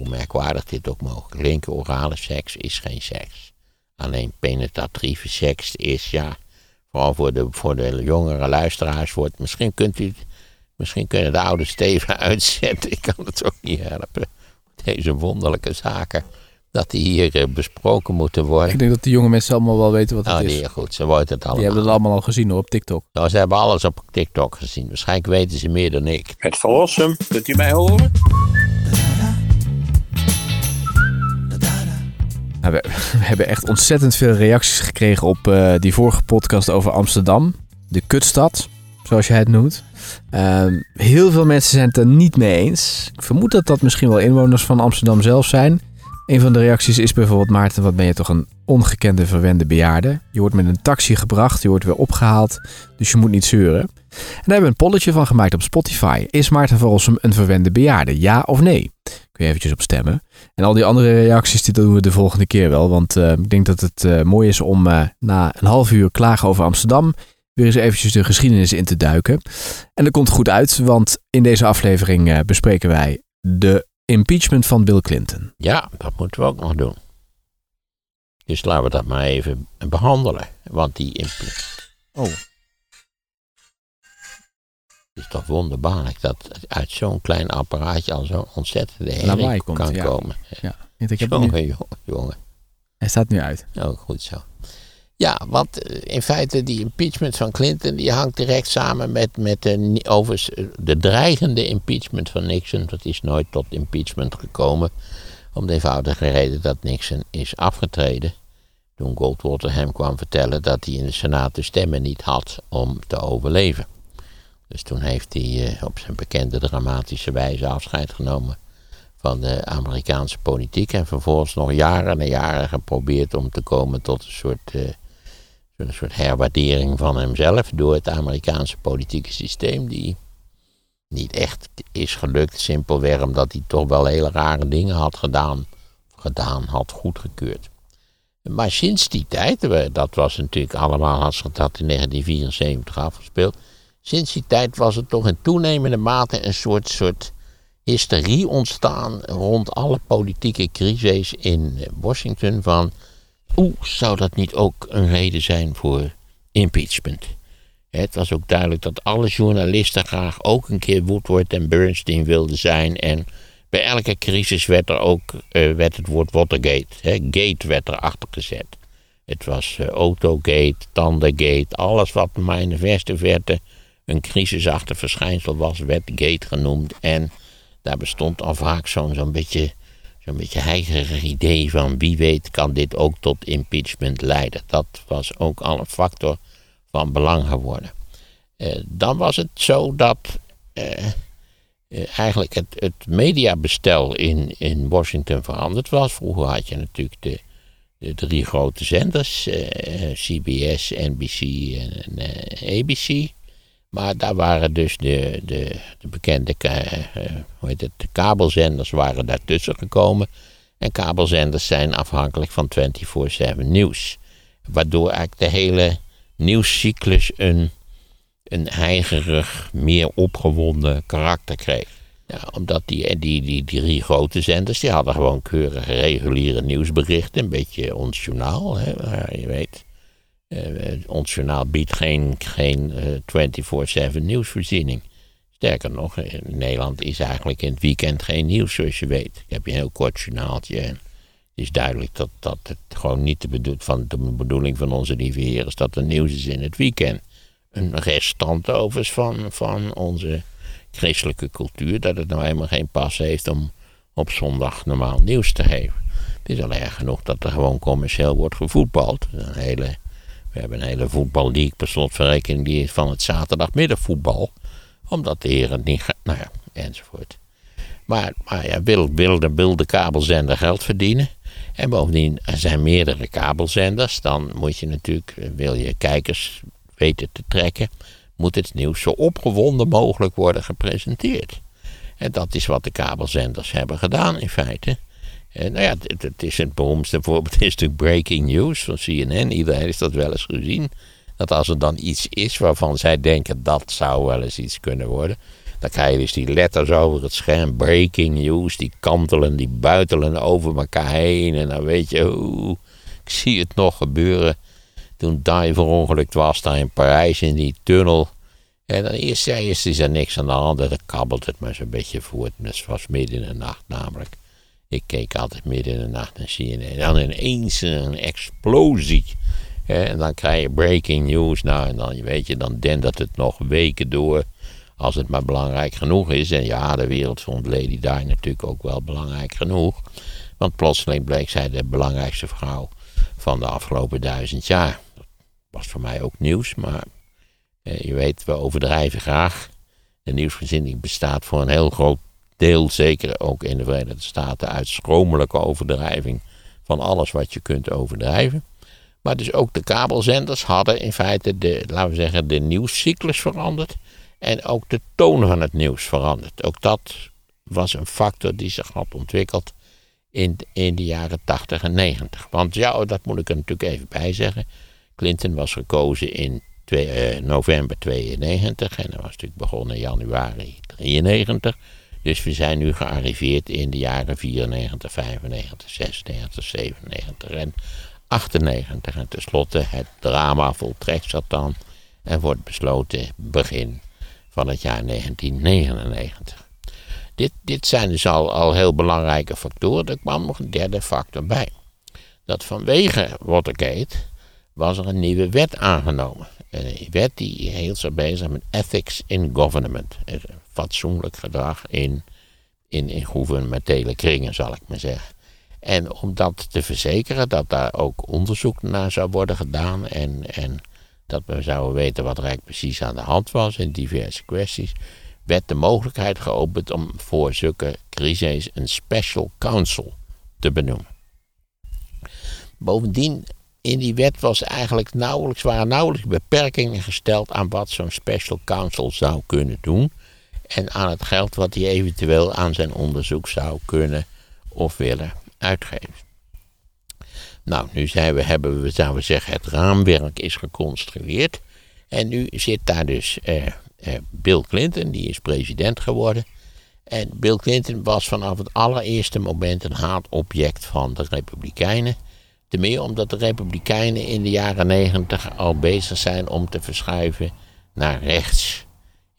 hoe merkwaardig dit ook mogen klinken, orale seks is geen seks. Alleen penetratieve seks is, ja, vooral voor de, voor de jongere luisteraars, wordt, misschien kunt u, misschien kunnen de oude Steven uitzetten, ik kan het ook niet helpen. Deze wonderlijke zaken, dat die hier eh, besproken moeten worden. Ik denk dat de jonge mensen allemaal wel weten wat het Oh, is. die, goed, ze wordt het Die allemaal. hebben het allemaal al gezien hoor, op TikTok. Nou, ze hebben alles op TikTok gezien. Waarschijnlijk weten ze meer dan ik. Het verlossen, kunt u mij horen? We, hebben echt ontzettend veel reacties gekregen op eh, die vorige podcast over Amsterdam. De kutstad, zoals jij het noemt. Ehm, heel veel mensen zijn het er niet mee eens. Ik vermoed dat dat misschien wel inwoners van Amsterdam zelf zijn. Een van de reacties is bijvoorbeeld... Maarten, wat ben je toch een ongekende verwende bejaarde. Je wordt met een taxi gebracht, je wordt weer opgehaald. Dus je moet niet zeuren. En daar hebben we een polletje van gemaakt op Spotify. Is Maarten van Rossum een verwende bejaarde? Ja of nee? Kun je eventjes op stemmen. En al die andere reacties die doen we de volgende keer wel. Want eh, ik denk dat het eh, mooi is om eh, na een half uur klagen over Amsterdam... weer eens eventjes de geschiedenis in te duiken. En dat komt goed uit, want in deze aflevering eh, bespreken wij de impeachment van Bill Clinton. Ja, dat moeten we ook nog doen. Dus laten we dat maar even behandelen. Want die impl- Oh. Is toch wonderbaarlijk dat uit zo'n klein apparaatje al zo'n ontzettende herrie komt, kan ja. komen. Ja, ik heb het nu- Jongen, jongen, jongen. Hij staat nu uit. Oh, goed zo. Ja, want eh, in feite die impeachment van Clinton... die hangt direct samen met, met de, overigens, eh, de dreigende impeachment van Nixon. Dat is nooit tot impeachment gekomen. Om de eenvoudige reden dat Nixon is afgetreden. Toen Goldwater hem kwam vertellen dat hij in de Senaat de stemmen niet had om te overleven. Dus toen heeft hij eh, op zijn bekende dramatische wijze afscheid genomen van de Amerikaanse politiek. En vervolgens nog jaren en jaren geprobeerd om te komen tot een soort, eh, een soort herwaardering van hemzelf door het Amerikaanse politieke systeem. Die niet echt is gelukt, simpelweg omdat hij toch wel hele rare dingen had gedaan. Gedaan had goedgekeurd. Maar sinds die tijd, we- dat was natuurlijk allemaal, dat in 1974 afgespeeld. Sinds die tijd was er toch in toenemende mate een soort, soort hysterie ontstaan rond alle politieke crises in Washington van oeh, zou dat niet ook een reden zijn voor impeachment? Het was ook duidelijk dat alle journalisten graag ook een keer Woodward en Bernstein wilden zijn. En bij elke crisis werd er ook eh, werd het woord Watergate. Hè, gate werd erachter gezet. Het was eh, Autogate, Tandergate, alles wat maar in de verste verte een crisisachtig verschijnsel was, werd gate genoemd. En daar bestond al vaak zo'n zo'n beetje, zo'n beetje heigerig idee van wie weet kan dit ook tot impeachment leiden. Dat was ook al een factor van belang geworden. Eh, dan was het zo dat eh, eh, eigenlijk het, het mediabestel in, in Washington veranderd was. Vroeger had je natuurlijk de, de drie grote zenders, CBS, NBC en ABC. Maar daar waren dus de, de, de bekende ka- eh, hoe heet het, de kabelzenders waren daartussen gekomen. En kabelzenders zijn afhankelijk van 24-7 nieuws. Waardoor eigenlijk de hele nieuwscyclus een, een heigerig, meer opgewonden karakter kreeg. Ja, omdat die, die, die, die drie grote zenders, die hadden gewoon keurige reguliere nieuwsberichten. Een beetje ons journaal, hè, je weet. Eh, ons journaal biedt geen, geen eh, 24-7 nieuwsvoorziening. Sterker nog, in Nederland is eigenlijk in het weekend geen nieuws, zoals je weet. Ik heb een heel kort journaaltje. En het is duidelijk dat, dat het gewoon niet de, van de bedoeling van onze lieve Heer is dat er nieuws is in het weekend. Een restant overigens van, van onze christelijke cultuur, dat het nou helemaal geen pas heeft om op zondag normaal nieuws te geven. Het is al erg genoeg dat er gewoon commercieel wordt gevoetbald. Een hele, we hebben een hele voetballeague per slotverrekening die is van het zaterdagmiddagvoetbal. Omdat de heren het niet gaan. Nou ja, enzovoort. Maar, maar ja, wil, wil, de, wil de kabelzender geld verdienen. En bovendien, er zijn meerdere kabelzenders. Dan moet je natuurlijk, eh, wil je kijkers weten te trekken. Moet het nieuws zo opgewonden mogelijk worden gepresenteerd. En dat is wat de kabelzenders hebben gedaan in feite. En nou ja, het, is het beroemdste voorbeeld is natuurlijk breaking news van CNN. Iedereen heeft dat wel eens gezien. Dat als er dan iets is waarvan zij denken dat zou wel eens iets kunnen worden. Dan krijg je dus die letters over het scherm, breaking news, die kantelen, die buitelen over elkaar heen. En dan weet je, oeh, ik zie het nog gebeuren. Toen Dai verongelukt was daar in Parijs in die tunnel. En dan eerst, ja, eerst is er niks aan de hand. Dan kabbelt het maar zo'n beetje voort. Het was midden in de nacht namelijk. Ik keek altijd midden in de nacht naar CNN. En dan ineens een explosie. En dan krijg je breaking news. Nou, en dan weet je, dan dendert het nog weken door. Als het maar belangrijk genoeg is. En ja, de wereld vond Lady Di natuurlijk ook wel belangrijk genoeg. Want plotseling bleek zij de belangrijkste vrouw van de afgelopen duizend jaar. Dat was voor mij ook nieuws, maar eh, je weet, we overdrijven graag. De nieuwsvoorziening bestaat voor een heel groot deel, zeker ook in de Verenigde Staten, uit schromelijke overdrijving van alles wat je kunt overdrijven. Maar dus ook de kabelzenders hadden in feite de, laten we zeggen, de nieuwscyclus veranderd. En ook de toon van het nieuws veranderd. Ook dat was een factor die zich had ontwikkeld in, in de jaren 80 en 90. Want ja, dat moet ik er natuurlijk even bij zeggen. Clinton was gekozen in eh, november 92 en dat was natuurlijk begonnen in januari 93. Dus we zijn nu gearriveerd in de jaren 94, 95, 96, 97 en 98. En tenslotte het drama voltrekt dan en wordt besloten begin van het jaar 1999. Dit, dit zijn dus al, al heel belangrijke factoren. Er kwam nog een derde factor bij. Dat vanwege Watergate was er een nieuwe wet aangenomen. Een wet die hield zich bezig met ethics in government. Fatsoenlijk gedrag in, in, in kringen, zal ik maar zeggen. En om dat te verzekeren, dat daar ook onderzoek naar zou worden gedaan en, en dat we zouden weten wat eigenlijk precies aan de hand was in diverse kwesties, werd de mogelijkheid geopend om voor zulke crises een special counsel te benoemen. Bovendien, in die wet was eigenlijk nauwelijks, waren nauwelijks beperkingen gesteld aan wat zo'n special counsel zou kunnen doen en aan het geld wat hij eventueel aan zijn onderzoek zou kunnen of willen uitgeven. Nou, nu zijn we, hebben we, zouden we zeggen, het raamwerk is geconstrueerd. En nu zit daar dus eh, eh, Bill Clinton, die is president geworden. En Bill Clinton was vanaf het allereerste moment een haatobject van de Republikeinen. Ten meer omdat de Republikeinen in de jaren negentig al bezig zijn om te verschuiven naar rechts.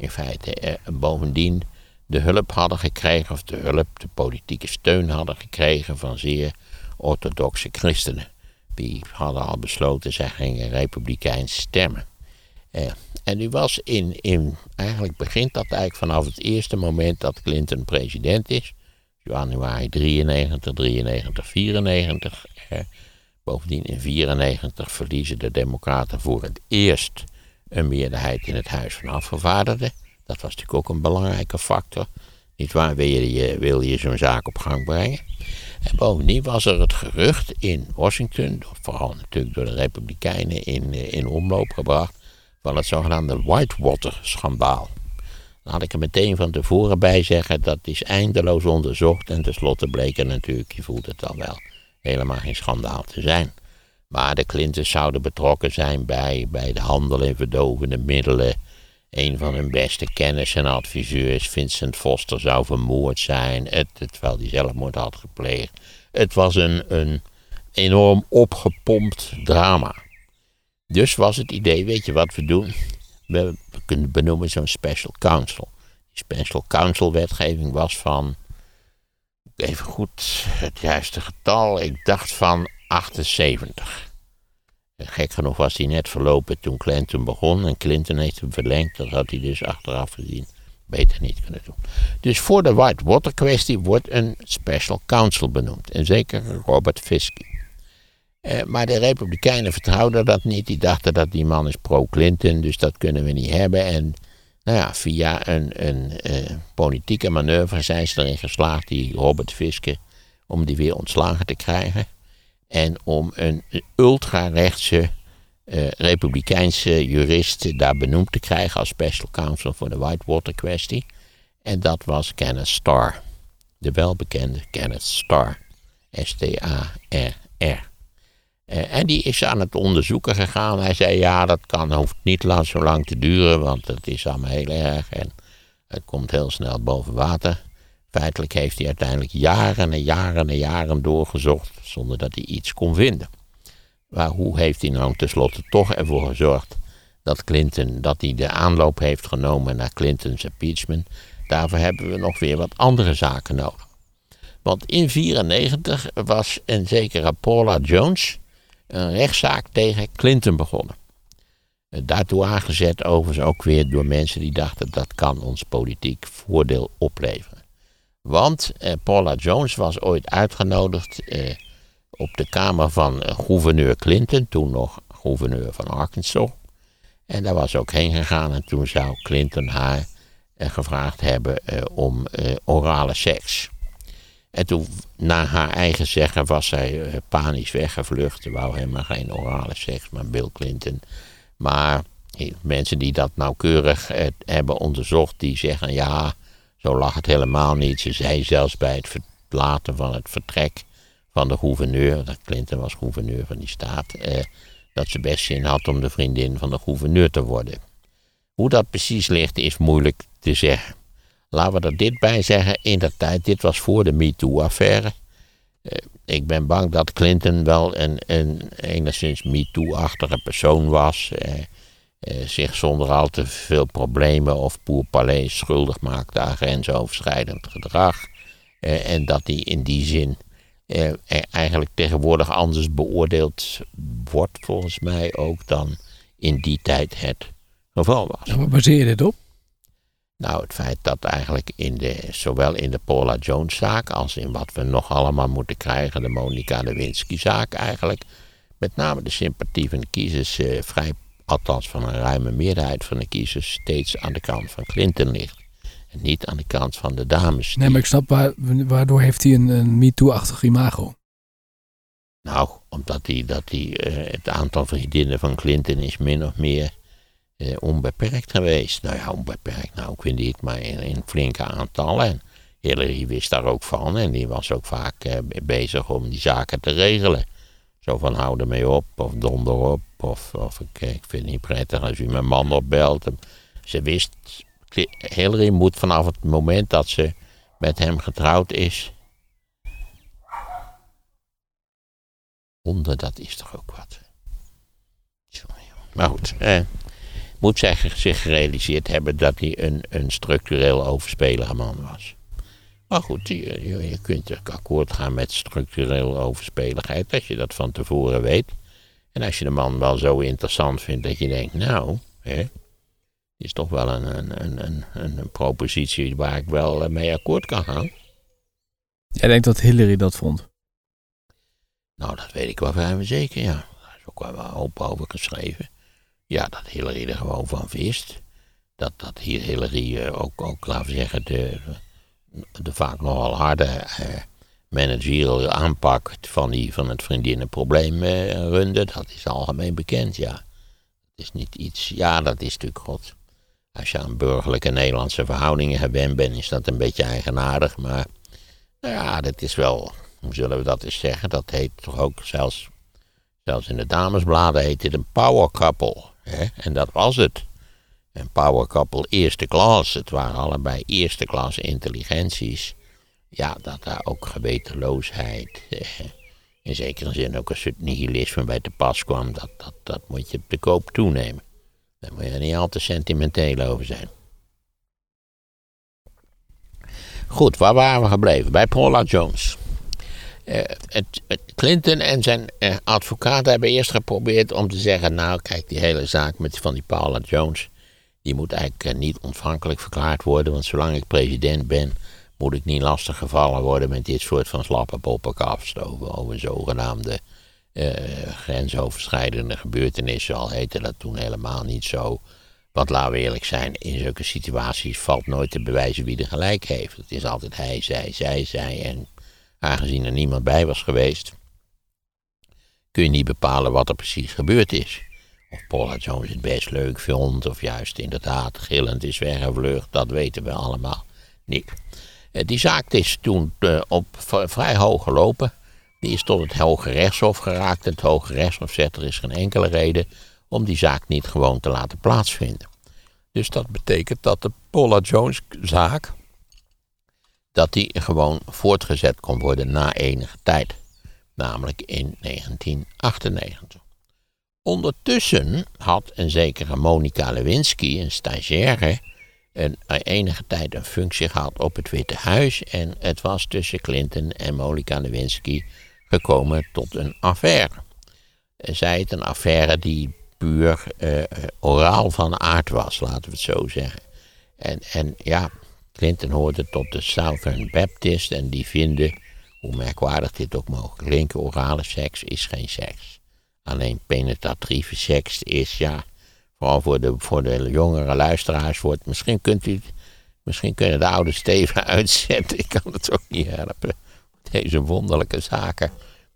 In feite, eh, bovendien de hulp hadden gekregen, of de hulp, de politieke steun hadden gekregen van zeer orthodoxe christenen. Die hadden al besloten, zij gingen republikeins stemmen. Eh, en nu was in, in, eigenlijk begint dat eigenlijk vanaf het eerste moment dat Clinton president is. Januari 93, 93, 94. Eh, bovendien in 94 verliezen de democraten voor het eerst een meerderheid in het Huis van Afgevaardigden. Dat was natuurlijk ook een belangrijke factor. Niet waar, wil je, wil je zo'n zaak op gang brengen? En bovendien was er het gerucht in Washington, vooral natuurlijk door de Republikeinen in, eh, in omloop gebracht, van het zogenaamde Whitewater-schandaal. Had ik er meteen van tevoren bij zeggen, dat is eindeloos onderzocht en tenslotte bleek er natuurlijk, je voelt het dan wel, helemaal geen schandaal te zijn. Maar de Clintons zouden betrokken zijn bij, bij de handel in verdovende middelen, een van hun beste kennissen en adviseurs, Vincent Foster, zou vermoord zijn. Het, terwijl hij zelfmoord had gepleegd. Het was een, een enorm opgepompt drama. Dus was het idee, weet je wat we doen? We, we kunnen benoemen zo'n special counsel. Die special counsel wetgeving was van, even goed het juiste getal, ik dacht van 78. Gek genoeg was hij net verlopen toen Clinton begon. En Clinton heeft hem verlengd. Dat had hij dus achteraf gezien beter niet kunnen doen. Dus voor de Whitewater kwestie wordt een special counsel benoemd. En zeker Robert Fiske. Eh, maar de Republikeinen vertrouwden dat niet. Die dachten dat die man is pro-Clinton, dus dat kunnen we niet hebben. En nou ja, via een, een eh, politieke manoeuvre zijn ze erin geslaagd, die Robert Fiske, om die weer ontslagen te krijgen. En om een ultrarechtse uh, republikeinse jurist daar benoemd te krijgen als special counsel voor de Whitewater kwestie. En dat was Kenneth Starr. De welbekende Kenneth Starr. S-T-A-R-R. Uh, en die is aan het onderzoeken gegaan. Hij zei, ja, dat kan, hoeft niet lang, zo lang te duren, want het is allemaal heel erg. En Het komt heel snel boven water. Feitelijk heeft hij uiteindelijk jaren en jaren en jaren doorgezocht zonder dat hij iets kon vinden. Maar hoe heeft hij nou tenslotte toch ervoor gezorgd dat Clinton, dat hij de aanloop heeft genomen naar Clintons impeachment? Daarvoor hebben we nog weer wat andere zaken nodig. Want in 1994 was een zekere Paula Jones een rechtszaak tegen Clinton begonnen. Daartoe aangezet overigens ook weer door mensen die dachten dat kan ons politiek voordeel opleveren. Want eh, Paula Jones was ooit uitgenodigd eh, op de kamer van eh, gouverneur Clinton, toen nog gouverneur van Arkansas. En daar was ook heen gegaan en toen zou Clinton haar eh, gevraagd hebben eh, om orale seks. En toen, na haar eigen zeggen, was zij panisch weggevlucht. Ze wou helemaal geen orale seks, maar Bill Clinton. Maar mensen die dat nauwkeurig hebben onderzocht, die zeggen ja, zo lag het helemaal niet. Ze zei zelfs bij het verlaten van het vertrek van de gouverneur, dat Clinton was gouverneur van die staat, eh, dat ze best zin had om de vriendin van de gouverneur te worden. Hoe dat precies ligt is moeilijk te zeggen. Laten we er dit bij zeggen, in dat tijd, dit was voor de MeToo-affaire. Eh, ik ben bang dat Clinton wel een, een enigszins MeToo-achtige persoon was. Eh, zich zonder al te veel problemen of pourparlers schuldig maakte aan grensoverschrijdend gedrag. Eh, en dat hij in die zin eh, eigenlijk tegenwoordig anders beoordeeld wordt, volgens mij ook, dan in die tijd het geval was. En waar baseer je dit op? Nou, het feit dat eigenlijk in de, zowel in de Paula Jones zaak als in wat we nog allemaal moeten krijgen, de Monica Lewinsky zaak eigenlijk, met name de sympathie van kiezers eh, vrij althans van een ruime meerderheid van de kiezers, steeds aan de kant van Clinton ligt. En niet aan de kant van de dames. Nee, maar ik snap, waar, waardoor heeft hij een, een MeToo-achtig imago? Nou, omdat hij, dat hij, uh, het aantal vriendinnen van Clinton is min of meer uh, onbeperkt geweest. Nou ja, onbeperkt, nou ik weet niet, maar in, in flinke aantallen. En Hillary wist daar ook van en die was ook vaak uh, bezig om die zaken te regelen. Zo van hou ermee op of donder op of, of ik, ik vind het niet prettig als u mijn man opbelt. Ze wist, Hillary moet vanaf het moment dat ze met hem getrouwd is. Honden, dat is toch ook wat. Maar goed, eh, moet zij zich gerealiseerd hebben dat hij een, een structureel overspelige man was. Maar goed, je, je kunt akkoord gaan met structureel overspeligheid als je dat van tevoren weet. En als je de man wel zo interessant vindt dat je denkt, nou, hè, is toch wel een, een, een, een, een propositie waar ik wel mee akkoord kan gaan. Jij denkt dat Hillary dat vond? Nou, dat weet ik wel vrijwel zeker, ja. Daar is ook wel een hoop over geschreven. Ja, dat Hillary er gewoon van wist. Dat, dat hier Hillary eh, ook, ook, laten we zeggen, de, de vaak nogal harde eh, managerial aanpak van, die, van het vriendinnenprobleem runde. Dat is algemeen bekend, ja. Het is niet iets, ja, dat is natuurlijk god. Als je aan burgerlijke Nederlandse verhoudingen gewend bent, is dat een beetje eigenaardig. Maar nou ja, dat is wel, hoe zullen we dat eens zeggen? Dat heet toch ook zelfs, zelfs in de damesbladen heet dit een power couple. Hè? En dat was het. Een couple eerste klas. Het waren allebei eerste klas intelligenties ja, dat daar ook gewetenloosheid, eh, in zekere zin ook een soort nihilisme bij te pas kwam, dat, dat, dat moet je de koop toenemen. Daar moet je niet al te sentimenteel over zijn. Goed, waar waren we gebleven? Bij Paula Jones. Het, Clinton en zijn uh, advocaat hebben eerst geprobeerd om te zeggen: Nou, kijk, die hele zaak met, van die Paula Jones. Die moet eigenlijk uh, niet ontvankelijk verklaard worden. Want zolang ik president ben moet ik niet lastig gevallen worden met dit soort van slappe poppenkast over, zogenaamde uh, grensoverschrijdende gebeurtenissen. Al heette dat toen helemaal niet zo. Want laten we eerlijk zijn, in zulke situaties valt nooit te bewijzen wie er gelijk heeft. Het is altijd hij, zij, zij, zij. En aangezien er niemand bij was geweest, kun je niet bepalen wat er precies gebeurd is. Of Paula Jones het best leuk vond, of juist inderdaad gillend is weggevlucht, dat weten we allemaal niet. Eh, die zaak is toen eh, op vrij hoog gelopen. Die is tot het Hoge Rechtshof geraakt. Het Hoge Rechtshof zegt er is geen enkele reden om die zaak niet gewoon te laten plaatsvinden. Dus dat betekent dat de Paula Jones-zaak, dat die gewoon voortgezet kon worden na enige tijd. Namelijk in 1998. Ondertussen had een zekere Monica Lewinsky, een stagiaire, een, enige tijd een functie gehad op het Witte Huis. En het was tussen Clinton en Monica Lewinsky gekomen tot een affaire. Zij het een affaire die puur uh, oraal van aard was, laten we het zo zeggen. En, en ja, Clinton hoorde tot de Southern Baptist en die vinden, hoe merkwaardig dit ook mogen klinken, orale seks is geen seks. Alleen penetratieve seks is, ja, vooral voor de, voor de jongere luisteraars, wordt, misschien kunt u, misschien kunnen de oude Steven uitzetten, ik kan het ook niet helpen. Deze wonderlijke zaken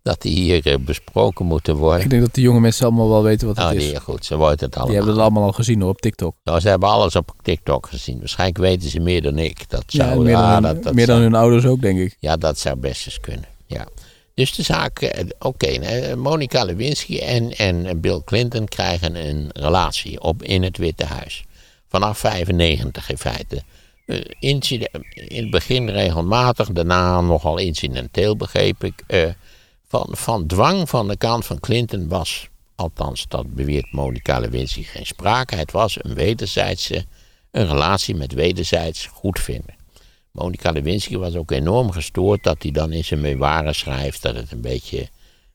dat die hier eh, besproken moeten worden. Ik denk dat de jonge mensen allemaal wel weten wat het nou, is. Die, goed, ze weten het allemaal. Die hebben het allemaal al gezien hoor, op TikTok. Nou, ze hebben alles op TikTok gezien. Waarschijnlijk weten ze meer dan ik. Dat zou, ja, meer, dan, ah, hun, dat, dat meer dan zou- hun ouders ook, denk ik. Ja, dat zou best eens kunnen. Ja. Dus de zaak, eh, oké, eh, Monica Lewinsky en, en Bill Clinton krijgen een relatie op in het Witte Huis. Vanaf 95 in feite. Eh, incide- in het begin regelmatig, daarna nogal incidenteel begreep ik. eh, van, van dwang van de kant van Clinton was, althans dat beweert Monica Lewinsky, geen sprake. Het was een wederzijdse, een relatie met wederzijds goedvinden. Monica Lewinsky was ook enorm gestoord dat hij dan in zijn memoires schrijft dat het een beetje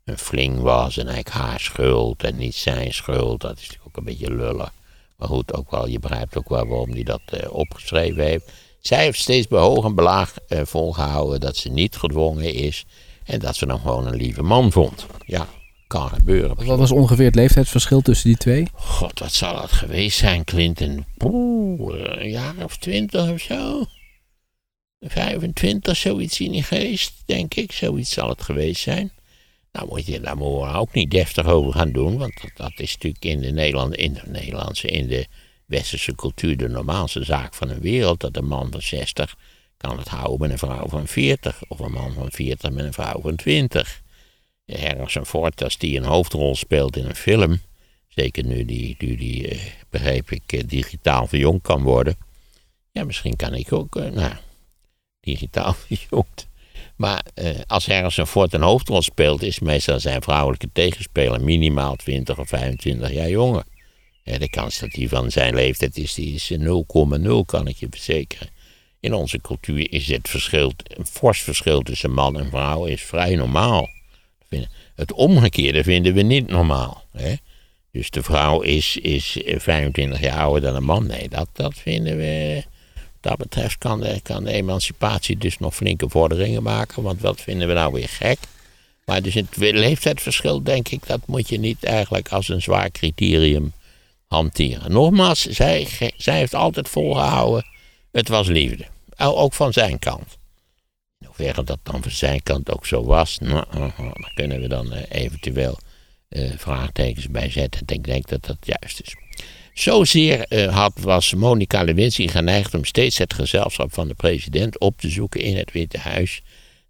een fling was en eigenlijk haar schuld en niet zijn schuld. Dat is natuurlijk ook een beetje lullig. Maar goed, ook wel, je begrijpt ook wel waarom hij dat eh, opgeschreven heeft. Zij heeft steeds bij hoog en belaag eh, volgehouden dat ze niet gedwongen is en dat ze dan gewoon een lieve man vond. Ja, kan gebeuren. Wat was ongeveer het leeftijdsverschil tussen die twee? God, wat zal dat geweest zijn, Clinton? Poeh, een jaar of twintig of zo. 25, zoiets in die geest, denk ik. Zoiets zal het geweest zijn. Nou, moet je, daar we ook niet deftig over gaan doen. Want dat, dat is natuurlijk in de, Nederland, in de Nederlandse, in de westerse cultuur de normaalste zaak van de wereld. Dat een man van 60 kan het houden met een vrouw van 40. Of een man van 40 met een vrouw van 20. Harrison Ford, als die een hoofdrol speelt in een film. Zeker nu die, nu die eh, begreep ik, eh, digitaal verjongd kan worden. Ja, misschien kan ik ook, eh, nou, digitaal verjongd. Maar eh, als Harrison Ford een hoofdrol speelt, is meestal zijn vrouwelijke tegenspeler minimaal 20 of 25 jaar jonger. De kans dat hij van zijn leeftijd is, die is 0,0, kan ik je verzekeren. In onze cultuur is het verschil, een fors verschil tussen man en vrouw is vrij normaal. Het omgekeerde vinden we niet normaal. Hè? Dus de vrouw is, is 25 jaar ouder dan een man. Nee, dat, dat vinden we. Dat betreft kan de, emancipatie dus nog flinke vorderingen maken. Want wat vinden we nou weer gek? Maar dus het leeftijdsverschil, denk ik, dat moet je niet eigenlijk als een zwaar criterium hanteren. Nogmaals, zij, zij heeft altijd volgehouden, het was liefde. Ook van zijn kant. In dat dan van zijn kant ook zo was, nou, daar kunnen we dan eventueel uh, vraagtekens bij zetten. Ik denk dat dat juist is. Zozeer uh, had, was Monica Lewinsky geneigd om steeds het gezelschap van de president op te zoeken in het Witte Huis,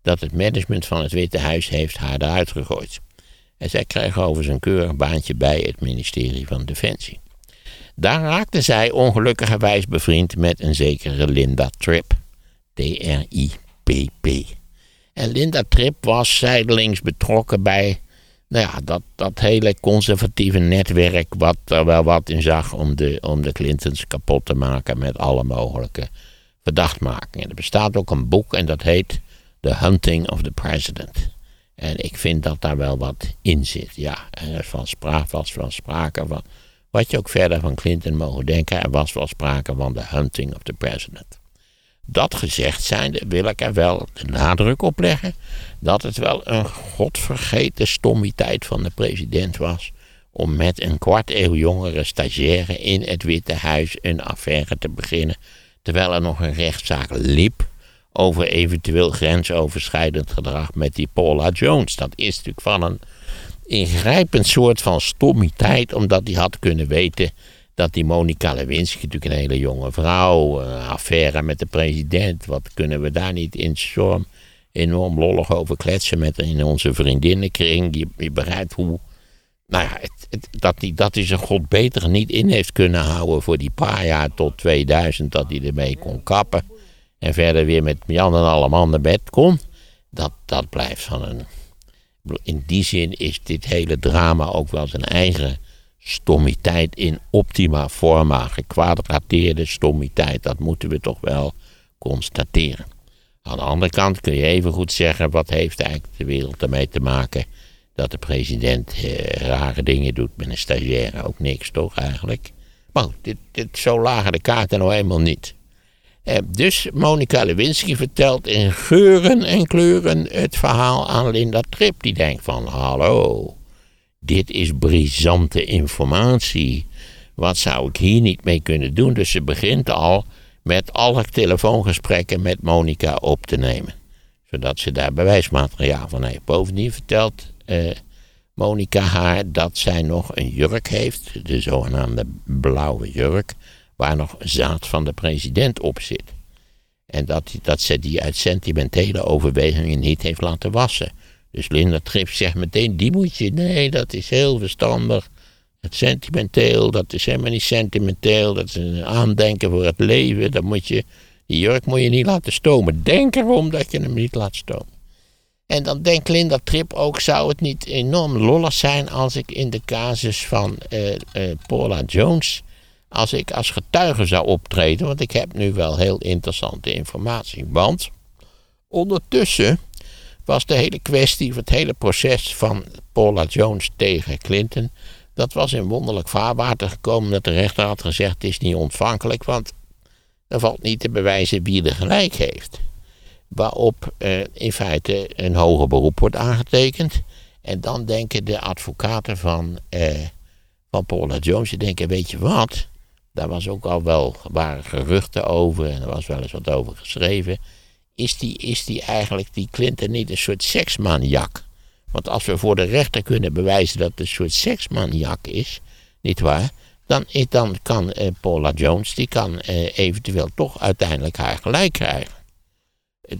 dat het management van het Witte Huis heeft haar eruit gegooid. En zij kreeg over zijn keurig baantje bij het ministerie van Defensie. Daar raakte zij ongelukkigerwijs bevriend met een zekere Linda Tripp. T-R-I-P-P. En Linda Tripp was zijdelings betrokken bij nou ja, dat, dat hele conservatieve netwerk, wat er wel wat in zag om de, om de Clintons kapot te maken met alle mogelijke verdachtmakingen. Er bestaat ook een boek en dat heet The Hunting of the President. En ik vind dat daar wel wat in zit. Ja, er van sprake, was van sprake van. Wat je ook verder van Clinton mogen denken, er was wel sprake van The Hunting of the President. Dat gezegd zijnde wil ik er wel de nadruk op leggen dat het wel een godvergeten stommiteit van de president was om met een kwart eeuw jongere stagiaire in het Witte Huis een affaire te beginnen, terwijl er nog een rechtszaak liep over eventueel grensoverschrijdend gedrag met die Paula Jones. Dat is natuurlijk van een ingrijpend soort van stommiteit, omdat hij had kunnen weten dat die Monica Lewinsky, natuurlijk een hele jonge vrouw, een affaire met de president, wat kunnen we daar niet in storm enorm lollig over kletsen met in onze vriendinnenkring. Je, je begrijpt hoe, nou ja, het, dat hij dat hij zijn god beter niet in heeft kunnen houden voor die paar jaar tot 2000 dat hij ermee kon kappen. En verder weer met Jan en Alleman naar bed kon. Dat, dat blijft van een. In die zin is dit hele drama ook wel zijn eigen stommiteit in optima forma. Gekwadrateerde stommiteit, dat moeten we toch wel constateren. Aan de andere kant kun je even goed zeggen: wat heeft eigenlijk de wereld ermee te maken dat de president eh, rare dingen doet met een stagiaire? Ook niks, toch eigenlijk? Maar goed, dit, dit, zo lagen de kaarten nou eenmaal niet. Eh, dus Monica Lewinsky vertelt in geuren en kleuren het verhaal aan Linda Tripp. Die denkt van, hallo, dit is brisante informatie. Wat zou ik hier niet mee kunnen doen? Dus ze begint al met alle telefoongesprekken met Monica op te nemen. Zodat ze daar bewijsmateriaal van heeft. Bovendien vertelt eh, Monica haar dat zij nog een jurk heeft. De zogenaamde blauwe jurk. Waar nog zaad van de president op zit. En dat, dat ze die uit sentimentele overwegingen niet heeft laten wassen. Dus Linda Tripp zegt meteen, die moet je, nee, dat is heel verstandig. Het sentimenteel, dat is helemaal niet sentimenteel. Dat is een aandenken voor het leven. Dat moet je, die jurk moet je niet laten stomen. Denk erom dat je hem niet laat stomen. En dan denkt Linda Tripp ook, zou het niet enorm lollig zijn als ik in de casus van eh, eh, Paula Jones, als ik als getuige zou optreden, want ik heb nu wel heel interessante informatie. Want ondertussen was de hele kwestie, het hele proces van Paula Jones tegen Clinton, dat was in wonderlijk vaarwater gekomen dat de rechter had gezegd, het is niet ontvankelijk, want er valt niet te bewijzen wie er gelijk heeft. Waarop eh, in feite een hoger beroep wordt aangetekend. En dan denken de advocaten van, eh, van Paula Jones, denken, weet je wat, daar was ook al wel, waren geruchten over en er was wel eens wat over geschreven. Is die, is die eigenlijk, die Clinton, niet een soort seksmaniak? Want als we voor de rechter kunnen bewijzen dat het een soort seksmaniak is, niet waar? Dan, dan kan eh, Paula Jones, die kan eh, eventueel toch uiteindelijk haar gelijk krijgen.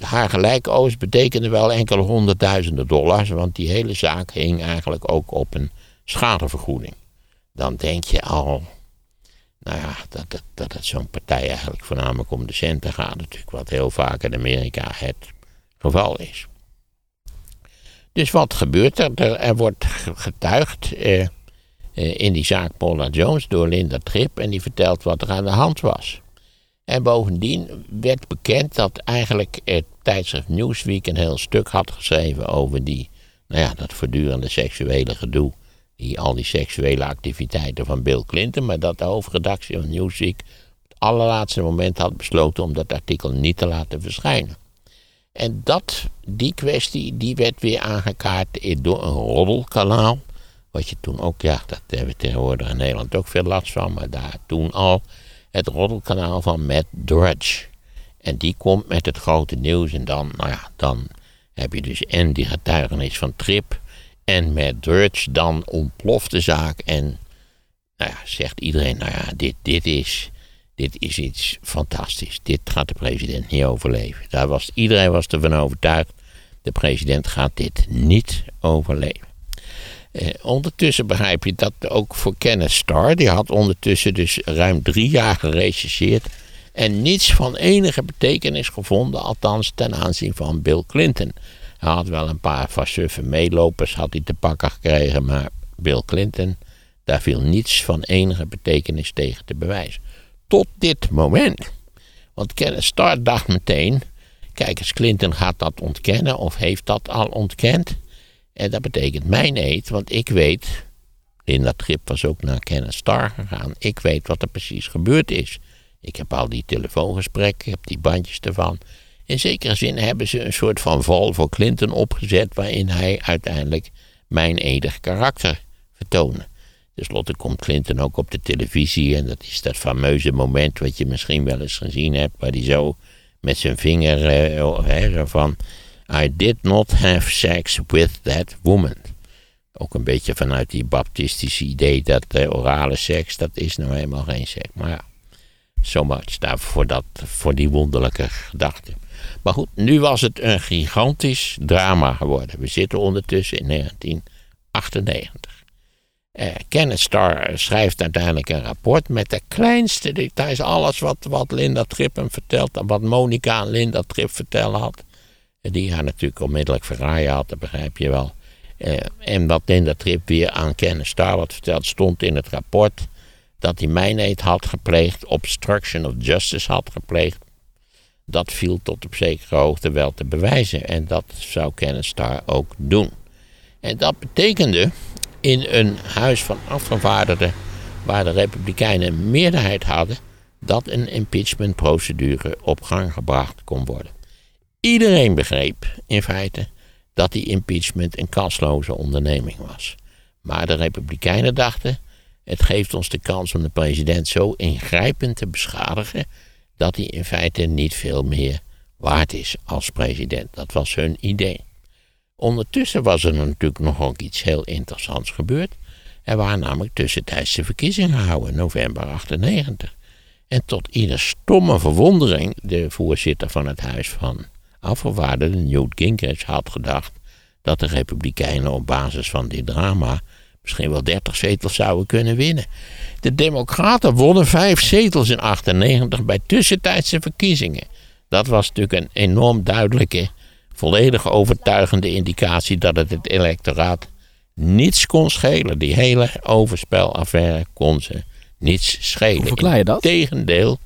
Haar gelijkoos betekende wel enkele honderdduizenden dollars, want die hele zaak hing eigenlijk ook op een schadevergoeding. Dan denk je al, nou ja, dat, dat, dat het zo'n partij eigenlijk voornamelijk om de centen gaat, natuurlijk, wat heel vaak in Amerika het geval is. Dus wat gebeurt er? Er, er wordt getuigd eh, eh, in die zaak Paula Jones door Linda Tripp en die vertelt wat er aan de hand was. En bovendien werd bekend dat eigenlijk het tijdschrift Newsweek een heel stuk had geschreven over die, nou ja, dat voortdurende seksuele gedoe. Die, al die seksuele activiteiten van Bill Clinton. Maar dat de hoofdredactie van Newsweek op het allerlaatste moment had besloten om dat artikel niet te laten verschijnen. En dat, die kwestie, die werd weer aangekaart door een roddelkanaal. Wat je toen ook, ja, dat hebben we tegenwoordig in Nederland ook veel last van. Maar daar toen al het roddelkanaal van Matt Drudge. En die komt met het grote nieuws. En dan, nou ja, dan heb je dus en die getuigenis van Trip. En Matt Drudge, dan ontploft de zaak. En nou ja, zegt iedereen, nou ja, dit, dit, is, dit is iets fantastisch. Dit gaat de president niet overleven. Daar was, iedereen was ervan overtuigd. De president gaat dit niet overleven. Eh, ondertussen begrijp je dat ook voor Kenneth Starr, die had ondertussen dus ruim drie jaar gerechercheerd en niets van enige betekenis gevonden, althans ten aanzien van Bill Clinton. Hij had wel een paar van suffe meelopers had hij te pakken gekregen, maar Bill Clinton, daar viel niets van enige betekenis tegen te bewijzen. Tot dit moment. Want Kenneth Starr dacht meteen, kijk eens, Clinton gaat dat ontkennen of heeft dat al ontkend. En dat betekent mijn eet, want ik weet, Linda Trip was ook naar Kenneth Starr gegaan, ik weet wat er precies gebeurd is. Ik heb al die telefoongesprekken, ik heb die bandjes ervan. In zekere zin hebben ze een soort van val voor Clinton opgezet, waarin hij uiteindelijk mijn edig karakter vertoonde. Ten slotte komt Clinton ook op de televisie en dat is dat fameuze moment wat je misschien wel eens gezien hebt, waar hij zo met zijn vinger eh, hè, van I did not have sex with that woman. Ook een beetje vanuit die baptistische idee dat uh, orale seks, dat is nou helemaal geen seks. Maar ja, so much daarvoor dat, voor die wonderlijke gedachte. Maar goed, nu was het een gigantisch drama geworden. We zitten ondertussen in 1998. Eh, Kenneth Starr schrijft uiteindelijk een rapport met de kleinste details. Alles wat, wat Linda Tripp hem vertelt. Wat Monica aan Linda Tripp verteld had. Die haar natuurlijk onmiddellijk verraaien had, dat begrijp je wel. Eh, en wat Linda Tripp weer aan Kenneth Starr had verteld, stond in het rapport. Dat hij mijneed had gepleegd, obstruction of justice had gepleegd. Dat viel tot op zekere hoogte wel te bewijzen. En dat zou Kenneth Starr ook doen. En dat betekende in een huis van afgevaardigden waar de Republikeinen een meerderheid hadden, dat een impeachmentprocedure op gang gebracht kon worden. Iedereen begreep in feite dat die impeachment een kansloze onderneming was. Maar de Republikeinen dachten: het geeft ons de kans om de president zo ingrijpend te beschadigen dat hij in feite niet veel meer waard is als president. Dat was hun idee. Ondertussen was er natuurlijk nog ook iets heel interessants gebeurd. Er waren namelijk tussentijdse verkiezingen gehouden, november 98. En tot ieder stomme verwondering, de voorzitter van het Huis van Afgevaardigden, Newt Gingrich, had gedacht dat de Republikeinen op basis van dit drama misschien wel 30 zetels zouden kunnen winnen. De Democraten wonnen vijf zetels in 98 bij tussentijdse verkiezingen. Dat was natuurlijk een enorm duidelijke volledig overtuigende indicatie dat het het electoraat niets kon schelen. Die hele overspelaffaire kon ze niets schelen. Hoe verklaar je dat? Integendeel,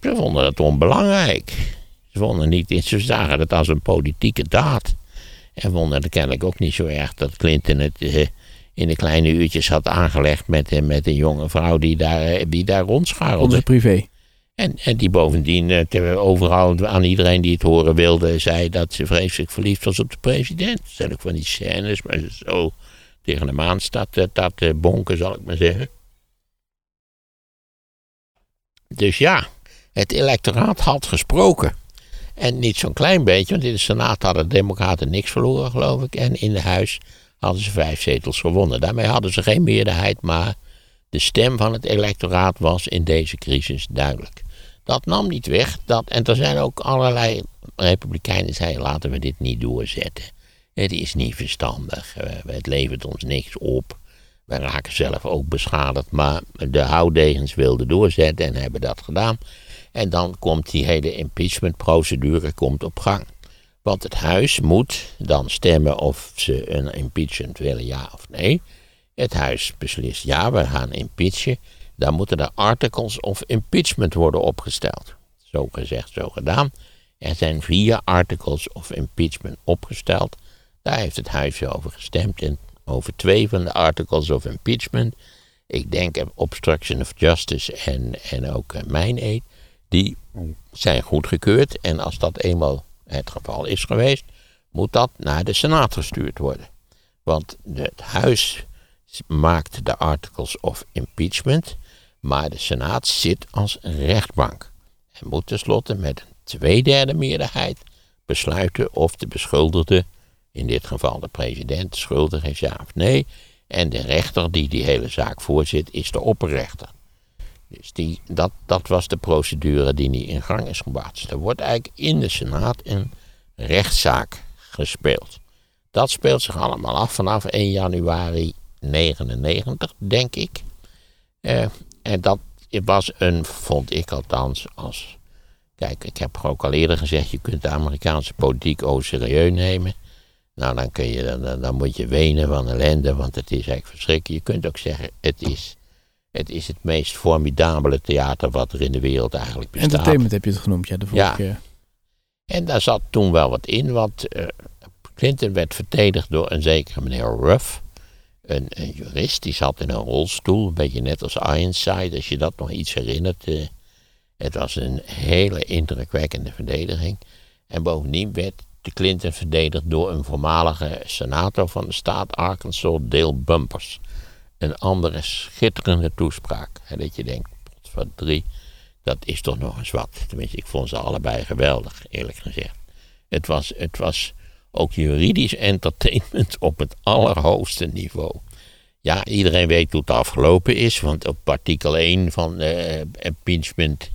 ze vonden het onbelangrijk. Ze vonden niet, ze zagen het als een politieke daad. En vonden het kennelijk ook niet zo erg dat Clinton het eh, in de kleine uurtjes had aangelegd met, eh, met een jonge vrouw die daar, eh, die daar rondscharrelde. Onze privé. En, en die bovendien eh, overal aan iedereen die het horen wilde, zei dat ze vreselijk verliefd was op de president. Stel ik van die scènes, maar zo tegen hem aan staat, dat bonken, zal ik maar zeggen. Dus ja, het electoraat had gesproken. En niet zo'n klein beetje, want in de Senaat hadden de Democraten niks verloren, geloof ik. En in de Huis hadden ze vijf zetels gewonnen. Daarmee hadden ze geen meerderheid, maar de stem van het electoraat was in deze crisis duidelijk. Dat nam niet weg. Dat, en er zijn ook allerlei republikeinen die zeiden: laten we dit niet doorzetten. Het is niet verstandig. Eh, Het levert ons niks op. Wij raken zelf ook beschadigd. Maar de houdegens wilden doorzetten en hebben dat gedaan. En dan komt die hele impeachmentprocedure op gang. Want het huis moet dan stemmen of ze een impeachment willen, ja of nee. Het huis beslist ja, we gaan impeachen. Dan moeten er articles of impeachment worden opgesteld. Zo gezegd, zo gedaan. Er zijn vier articles of impeachment opgesteld. Daar heeft het huis over gestemd. En over twee van de articles of impeachment. Ik denk obstruction of justice en, en ook mijn. Die zijn goedgekeurd. En als dat eenmaal het geval is geweest, moet dat naar de Senaat gestuurd worden. Want het huis maakt de articles of impeachment, maar de Senaat zit als rechtbank. En moet tenslotte met een tweederde meerderheid besluiten of de beschuldigde, in dit geval de president, schuldig is ja of nee. En de rechter die die hele zaak voorzit, is de opperrechter. Dus die, dat, dat was de procedure die nu in gang is gebracht. Dus er wordt eigenlijk in de Senaat een rechtszaak gespeeld. Dat speelt zich allemaal af vanaf 1 januari 99, denk ik. Eh, en dat was een, vond ik althans, als... Kijk, ik heb ook al eerder gezegd, je kunt de Amerikaanse politiek ook serieus nemen. Nou, dan, kun je, dan, dan moet je wenen van ellende, want het is eigenlijk verschrikkelijk. Je kunt ook zeggen, het is, het is het meest formidabele theater wat er in de wereld eigenlijk bestaat. Entertainment heb je het genoemd, ja, de vorige Ja. keer. En daar zat toen wel wat in, want eh, Clinton werd verdedigd door een zekere meneer Ruff. Een, een jurist, die zat in een rolstoel, een beetje net als Ironside, als je dat nog iets herinnert. eh. het was een hele indrukwekkende verdediging. En bovendien werd de Clinton verdedigd door een voormalige senator van de staat Arkansas, Dale Bumpers. Een andere schitterende toespraak. Hè, dat je denkt, van drie, dat is toch nog eens wat. Tenminste, ik vond ze allebei geweldig, eerlijk gezegd. Het was, het was ook juridisch entertainment op het allerhoogste niveau. Ja, iedereen weet hoe het afgelopen is, want op artikel 1 van eh impeachment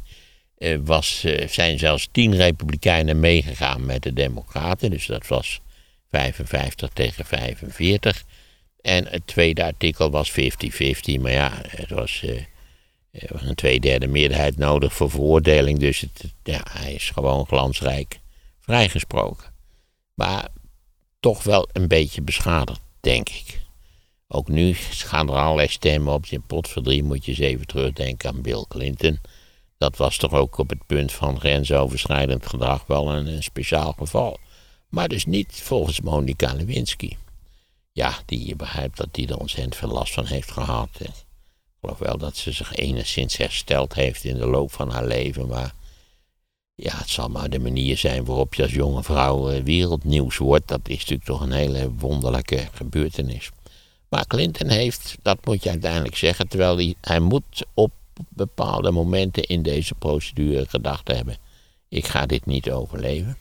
eh, was, eh, zijn zelfs tien republikeinen meegegaan met de democraten. Dus dat was 55 tegen 45. En het tweede artikel was 50-50. Maar ja, het was, eh, er was een tweederde meerderheid nodig voor veroordeling. Dus het, ja, hij is gewoon glansrijk vrijgesproken. Maar toch wel een beetje beschadigd, denk ik. Ook nu gaan er allerlei stemmen op. Je potverdrie moet je eens even terugdenken aan Bill Clinton. Dat was toch ook op het punt van grensoverschrijdend gedrag wel een, een speciaal geval. Maar dus niet volgens Monica Lewinsky. Ja, die je begrijpt dat die er ontzettend veel last van heeft gehad. Ik geloof wel dat ze zich enigszins hersteld heeft in de loop van haar leven. Maar ja, het zal maar de manier zijn waarop je als jonge vrouw eh, wereldnieuws wordt. Dat is natuurlijk toch een hele wonderlijke gebeurtenis. Maar Clinton heeft, dat moet je uiteindelijk zeggen, terwijl hij, hij moet op bepaalde momenten in deze procedure gedacht hebben. Ik ga dit niet overleven.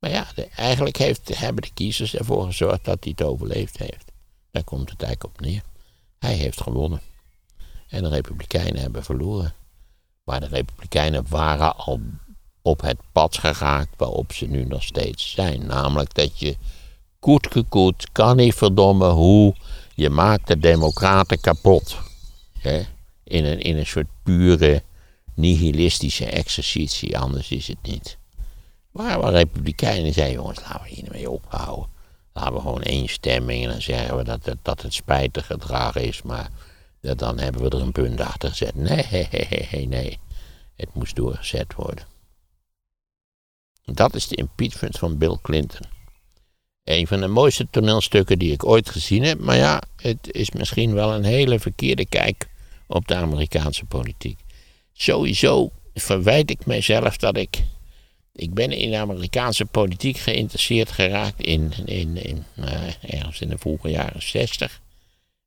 Maar ja, eigenlijk heeft, hebben de kiezers ervoor gezorgd dat hij het overleefd heeft. Daar komt het eigenlijk op neer. Hij heeft gewonnen. En de Republikeinen hebben verloren. Maar de Republikeinen waren al op het pad geraakt waarop ze nu nog steeds zijn. Namelijk dat je koet gekoet, kan niet verdomme hoe, je maakt de democraten kapot. In, een, in een soort pure nihilistische exercitie, anders is het niet. Waar republikeinen zeiden, jongens, laten we hiermee ophouden. Laten we gewoon één stemming en dan zeggen we dat het, dat het spijtig gedrag is, maar dat, dan hebben we er een punt achter gezet. Nee, nee, het moest doorgezet worden. Dat is de impeachment van Bill Clinton. Een van de mooiste toneelstukken die ik ooit gezien heb, maar ja, het is misschien wel een hele verkeerde kijk op de Amerikaanse politiek. Sowieso verwijt ik mijzelf dat ik ik ben in de Amerikaanse politiek geïnteresseerd geraakt in, in, in eh, ergens in de vroege jaren zestig.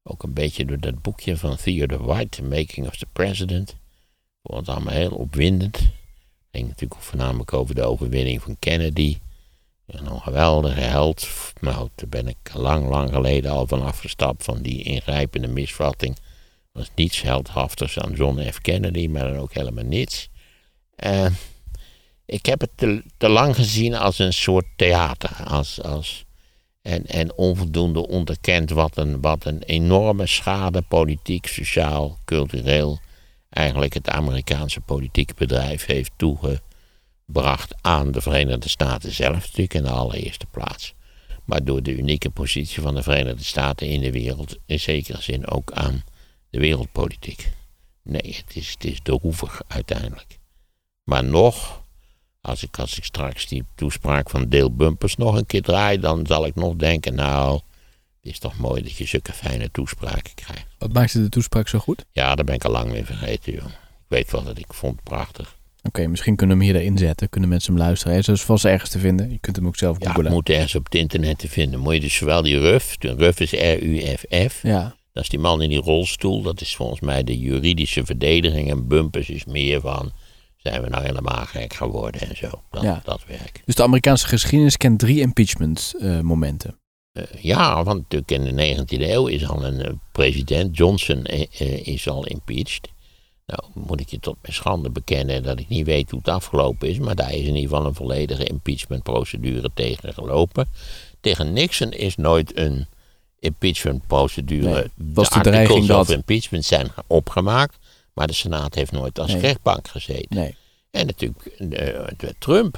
Ook een beetje door dat boekje van Theodore White, The Making of the President. Vond het allemaal heel opwindend. Ging natuurlijk voornamelijk over de overwinning van Kennedy. En een geweldige held. Nou, daar ben ik lang, lang geleden al van afgestapt van die ingrijpende misvatting. Er was niets heldhaftigs aan John F. Kennedy, maar dan ook helemaal niets. Eh, ik heb het te, lang gezien als een soort theater. Als, als, en, en onvoldoende onderkend wat een, wat een enorme schade, politiek, sociaal, cultureel, eigenlijk het Amerikaanse politieke bedrijf heeft toegebracht aan de Verenigde Staten zelf, natuurlijk in de allereerste plaats. Maar door de unieke positie van de Verenigde Staten in de wereld, in zekere zin ook aan de wereldpolitiek. Nee, het is, het is droevig uiteindelijk. Maar nog, als ik, als ik straks die toespraak van Dale Bumpers nog een keer draai, dan zal ik nog denken, nou, het is toch mooi dat je zulke fijne toespraken krijgt. Wat maakte de toespraak zo goed? Ja, daar ben ik al lang weer vergeten, joh. Ik weet wel dat ik vond prachtig. Oké, misschien kunnen we hem hierin zetten. Kunnen mensen hem luisteren. Hij is dus vast ergens te vinden. Je kunt hem ook zelf Ja, het googlen. moet ergens op het internet te vinden. Moet je dus zowel die RUF, de RUF is R-U-F-F, Ja, dat is die man in die rolstoel, dat is volgens mij de juridische verdediging. En Bumpers is meer van, zijn we nou helemaal gek geworden en zo. Dat, Ja. dat werk. dus de Amerikaanse geschiedenis kent drie impeachment eh, momenten. Eh, ja, want natuurlijk in de 19e eeuw is al een eh, president, Johnson, is al impeached. Nou, moet ik je tot mijn schande bekennen dat ik niet weet hoe het afgelopen is, maar daar is in ieder geval een volledige impeachmentprocedure tegen gelopen. Tegen Nixon is nooit een impeachmentprocedure. Nee, was de de dreiging dat- impeachment zijn opgemaakt, maar de Senaat heeft nooit als Nee. rechtbank gezeten. Nee. En natuurlijk, eh, de Trump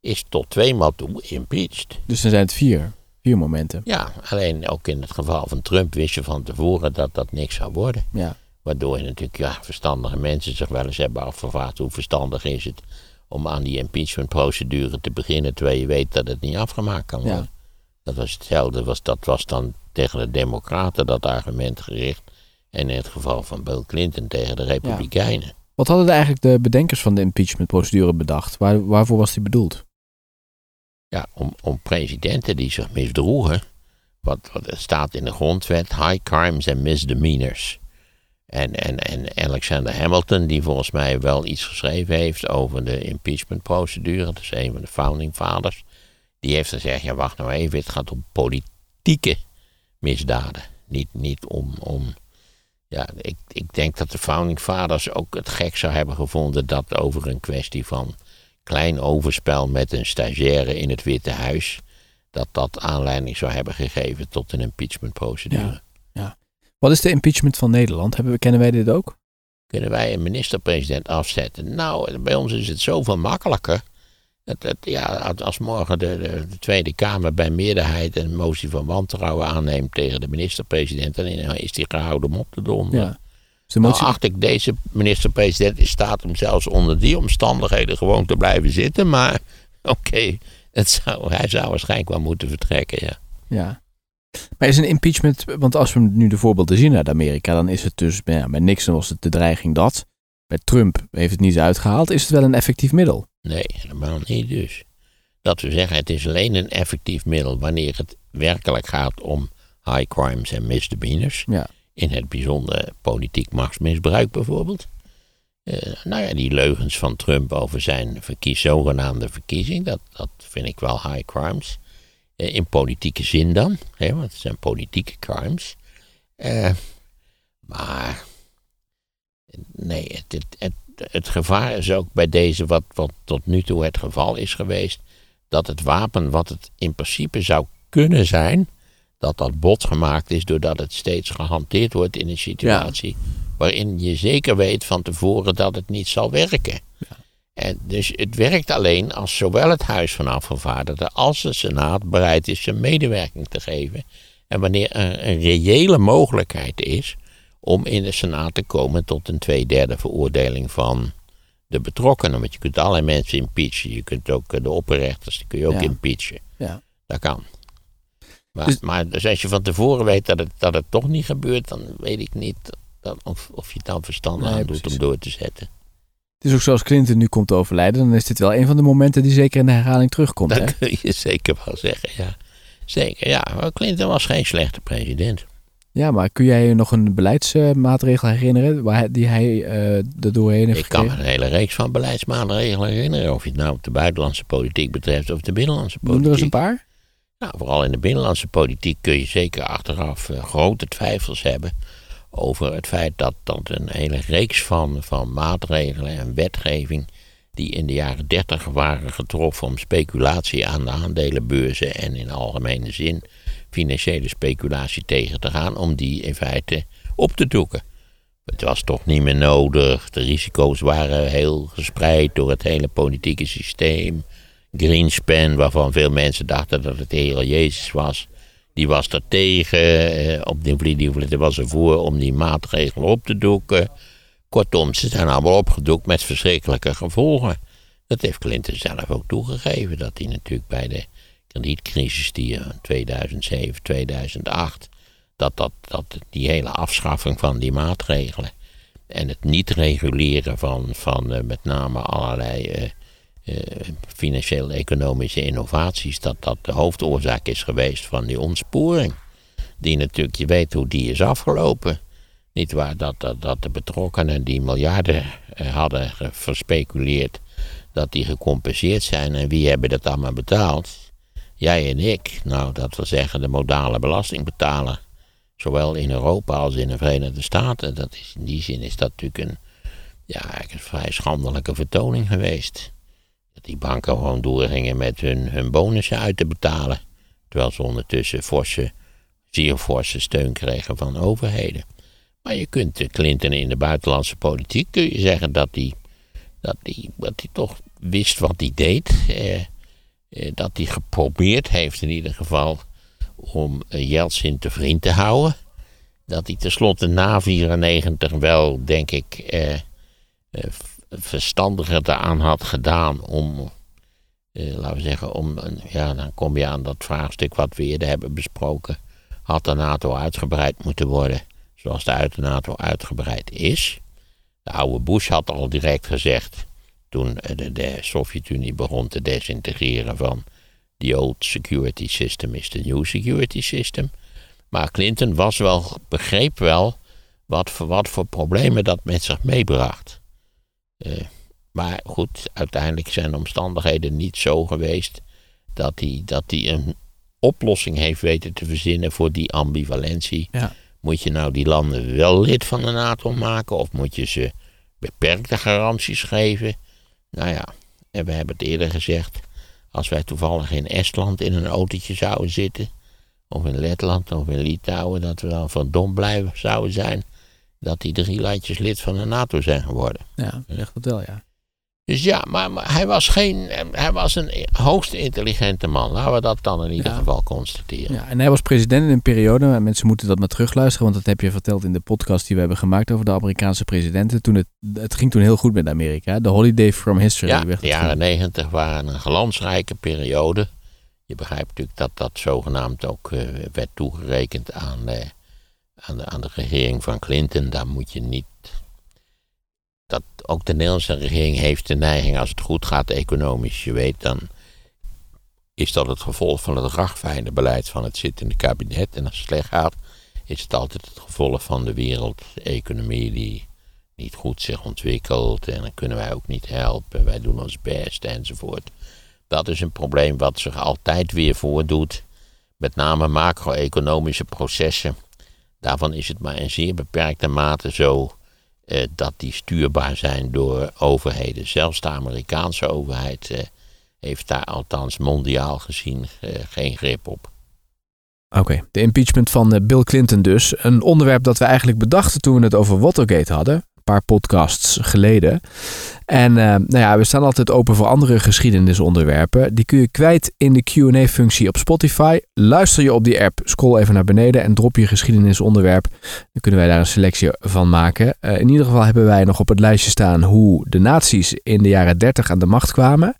is tot tweemaal toe impeached. Dus dan zijn het vier. Vier momenten. Ja, alleen ook in het geval van Trump wist je van tevoren dat dat niks zou worden. Ja. Waardoor je natuurlijk, ja, verstandige mensen zich wel eens hebben afgevraagd hoe verstandig is het om aan die impeachmentprocedure te beginnen terwijl je weet dat het niet afgemaakt kan worden. Ja. Dat was hetzelfde, was, dat was dan tegen de Democraten dat argument gericht. En in het geval van Bill Clinton tegen de Republikeinen. Wat hadden eigenlijk de bedenkers van de impeachmentprocedure bedacht? Waar, waarvoor was die bedoeld? Ja, om, om presidenten die zich misdroegen. Wat, wat staat in de grondwet: high crimes and misdemeanors. En, en, en Alexander Hamilton, die volgens mij wel iets geschreven heeft over de impeachmentprocedure, dat is een van de founding fathers, die heeft gezegd: ja, wacht nou even, het gaat om politieke misdaden. Niet, niet om. om ja, ik, ik denk dat de founding fathers ook het gek zou hebben gevonden dat over een kwestie van klein overspel met een stagiaire in het Witte Huis. dat dat aanleiding zou hebben gegeven tot een impeachmentprocedure. Ja. Wat is de impeachment van Nederland? Hebben we, kennen wij dit ook? Kunnen wij een minister-president afzetten? Nou, bij ons is het zoveel makkelijker. Het, het, ja, als morgen de, de, de, Tweede Kamer bij meerderheid een motie van wantrouwen aanneemt tegen de minister-president, dan is die gehouden om op te donderen. Ja. Dus motie... Nou acht ik deze minister-president in staat om zelfs onder die omstandigheden gewoon te blijven zitten. Maar oké, het zou, hij zou waarschijnlijk wel moeten vertrekken, ja. Ja. Maar is een impeachment, want als we nu de voorbeelden zien uit Amerika, dan is het dus, ja, bij Nixon was het de dreiging dat. Bij Trump heeft het niet uitgehaald. Is het wel een effectief middel? Nee, helemaal niet dus. Dat we zeggen, het is alleen een effectief middel wanneer het werkelijk gaat om high crimes en misdemeanors. Ja. In het bijzonder politiek machtsmisbruik bijvoorbeeld. Uh, nou ja, die leugens van Trump over zijn verkies, zogenaamde verkiezing, dat, dat vind ik wel high crimes. Uh, in politieke zin dan, hè, want het zijn politieke crimes. Uh, maar nee, het, het, het, het, gevaar is ook bij deze, wat, wat tot nu toe het geval is geweest, dat het wapen wat het in principe zou kunnen zijn, dat dat bot gemaakt is doordat het steeds gehanteerd wordt in een situatie ja. waarin je zeker weet van tevoren dat het niet zal werken. Ja. En dus het werkt alleen als zowel het Huis van Afgevaardigden als de Senaat bereid is zijn medewerking te geven. En wanneer er een reële mogelijkheid is om in de Senaat te komen tot een tweederde veroordeling van de betrokkenen. Want je kunt allerlei mensen impeachen. Je kunt ook de opperrechters, die kun je ook Ja. impeachen. Ja. Dat kan. Maar, Dus- maar dus als je van tevoren weet dat het, dat het toch niet gebeurt, dan weet ik niet dat, of, of je het dan verstandig Nee, aan doet precies. om door te zetten. Het is ook zoals Clinton nu komt overlijden, dan is dit wel een van de momenten die zeker in de herhaling terugkomt. Hè? Dat kun je zeker wel zeggen, ja. Zeker, ja. Maar Clinton was geen slechte president. Ja, maar kun jij je nog een beleidsmaatregel herinneren waar die hij eh er doorheen heeft Ik kan me een hele reeks van beleidsmaatregelen herinneren. Of je het nou op de buitenlandse politiek betreft of de binnenlandse Noem er eens een politiek. paar. Nou, vooral in de binnenlandse politiek kun je zeker achteraf eh, grote twijfels hebben over het feit dat, dat een hele reeks van, van maatregelen en wetgeving die in de jaren dertig waren getroffen om speculatie aan de aandelenbeurzen en in algemene zin financiële speculatie tegen te gaan, om die in feite op te doeken. Het was toch niet meer nodig. De risico's waren heel gespreid door het hele politieke systeem. Greenspan, waarvan veel mensen dachten dat het de Heer Jezus was, die was er tegen. eh, Op die die was ervoor om die maatregelen op te doeken. Kortom, ze zijn allemaal opgedoekt met verschrikkelijke gevolgen. Dat heeft Clinton zelf ook toegegeven, dat hij natuurlijk bij de kredietcrisis die in 2007, 2008, dat, dat, dat die hele afschaffing van die maatregelen en het niet reguleren van, van eh, met name allerlei eh, eh, financieel-economische innovaties, dat dat de hoofdoorzaak is geweest van die ontsporing. Die natuurlijk, je weet hoe die is afgelopen. Niet waar dat, dat, dat de betrokkenen die miljarden eh, hadden verspeculeerd, dat die gecompenseerd zijn. En wie hebben dat allemaal betaald? Jij en ik. Nou, dat wil zeggen de modale belastingbetaler. Zowel in Europa als in de Verenigde Staten. Dat is, in die zin is dat natuurlijk een, ja, een vrij schandelijke vertoning geweest. Dat die banken gewoon doorgingen met hun, hun bonussen uit te betalen. Terwijl ze ondertussen forse, zeer forse steun kregen van overheden. Maar je kunt Clinton in de buitenlandse politiek kun je zeggen dat hij dat die, dat die toch wist wat hij deed. Eh, dat hij geprobeerd heeft in ieder geval om eh, Yeltsin te vriend te houden. Dat hij tenslotte na 94 wel, denk ik, eh, eh, verstandiger eraan had gedaan om, eh, laten we zeggen, om, ja, dan kom je aan dat vraagstuk wat we eerder hebben besproken. Had de NATO uitgebreid moeten worden zoals de NATO uitgebreid is? De oude Bush had al direct gezegd, toen de, de Sovjet-Unie begon te desintegreren van the old security system is the new security system. Maar Clinton was wel, begreep wel wat voor, wat voor problemen dat met zich meebracht. Eh, maar goed, uiteindelijk zijn de omstandigheden niet zo geweest dat hij, dat hij een oplossing heeft weten te verzinnen voor die ambivalentie. Ja. Moet je nou die landen wel lid van de NATO maken of moet je ze beperkte garanties geven? Nou ja, en we hebben het eerder gezegd. Als wij toevallig in Estland in een autootje zouden zitten, of in Letland of in Litouwen, dat we dan verdomd blij zouden zijn dat die drie landjes lid van de NATO zijn geworden. Ja, echt dat wel, ja. Dus ja, maar, maar hij was geen, hij was een hoogst intelligente man. Laten we dat dan in ieder Ja. geval constateren. Ja, en hij was president in een periode, en mensen moeten dat maar terugluisteren, want dat heb je verteld in de podcast die we hebben gemaakt over de Amerikaanse presidenten. Toen het, het ging toen heel goed met Amerika. De Holiday from History. Ja, de jaren negentig waren een glansrijke periode. Je begrijpt natuurlijk dat dat zogenaamd ook eh, werd toegerekend aan, eh, aan, de, aan de regering van Clinton. Daar moet je niet. Dat ook de Nederlandse regering heeft de neiging, als het goed gaat economisch, je weet, dan is dat het gevolg van het ragfijne van het zittende kabinet. En als het slecht gaat, is het altijd het gevolg van de wereldeconomie die niet goed zich ontwikkelt en dan kunnen wij ook niet helpen. Wij doen ons best enzovoort. Dat is een probleem wat zich altijd weer voordoet. Met name macro-economische processen. Daarvan is het maar in zeer beperkte mate zo eh, dat die stuurbaar zijn door overheden. Zelfs de Amerikaanse overheid eh, heeft daar althans mondiaal gezien eh, geen grip op. Oké, de impeachment van Bill Clinton dus. Een onderwerp dat we eigenlijk bedachten toen we het over Watergate hadden. Paar podcasts geleden. En eh, nou ja, we staan altijd open voor andere geschiedenisonderwerpen. Die kun je kwijt in de Q&A-functie op Spotify. Luister je op die app, scroll even naar beneden en drop je geschiedenisonderwerp. Dan kunnen wij daar een selectie van maken. Eh, in ieder geval hebben wij nog op het lijstje staan hoe de nazi's in de jaren 30 aan de macht kwamen.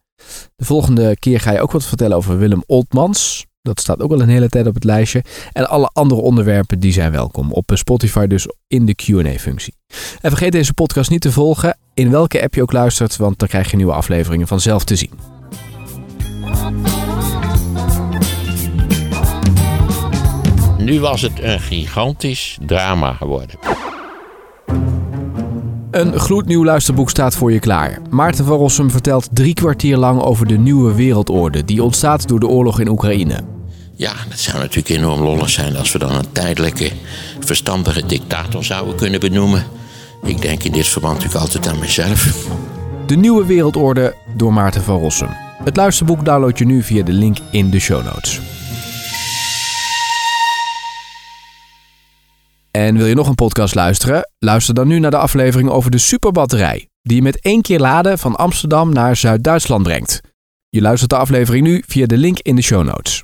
De volgende keer ga je ook wat vertellen over Willem Oltmans. Dat staat ook al een hele tijd op het lijstje. En alle andere onderwerpen die zijn welkom. Op Spotify dus in de Q&A-functie. En vergeet deze podcast niet te volgen in welke app je ook luistert, want dan krijg je nieuwe afleveringen vanzelf te zien. Nu was het een gigantisch drama geworden. Een gloednieuw luisterboek staat voor je klaar. Maarten van Rossum vertelt drie kwartier lang over de nieuwe wereldorde die ontstaat door de oorlog in Oekraïne. Ja, het zou natuurlijk enorm lollig zijn als we dan een tijdelijke, verstandige dictator zouden kunnen benoemen. Ik denk in dit verband natuurlijk altijd aan mezelf. De nieuwe wereldorde door Maarten van Rossum. Het luisterboek download je nu via de link in de show notes. En wil je nog een podcast luisteren? Luister dan nu naar de aflevering over de superbatterij, die je met één keer laden van Amsterdam naar Zuid-Duitsland brengt. Je luistert de aflevering nu via de link in de show notes.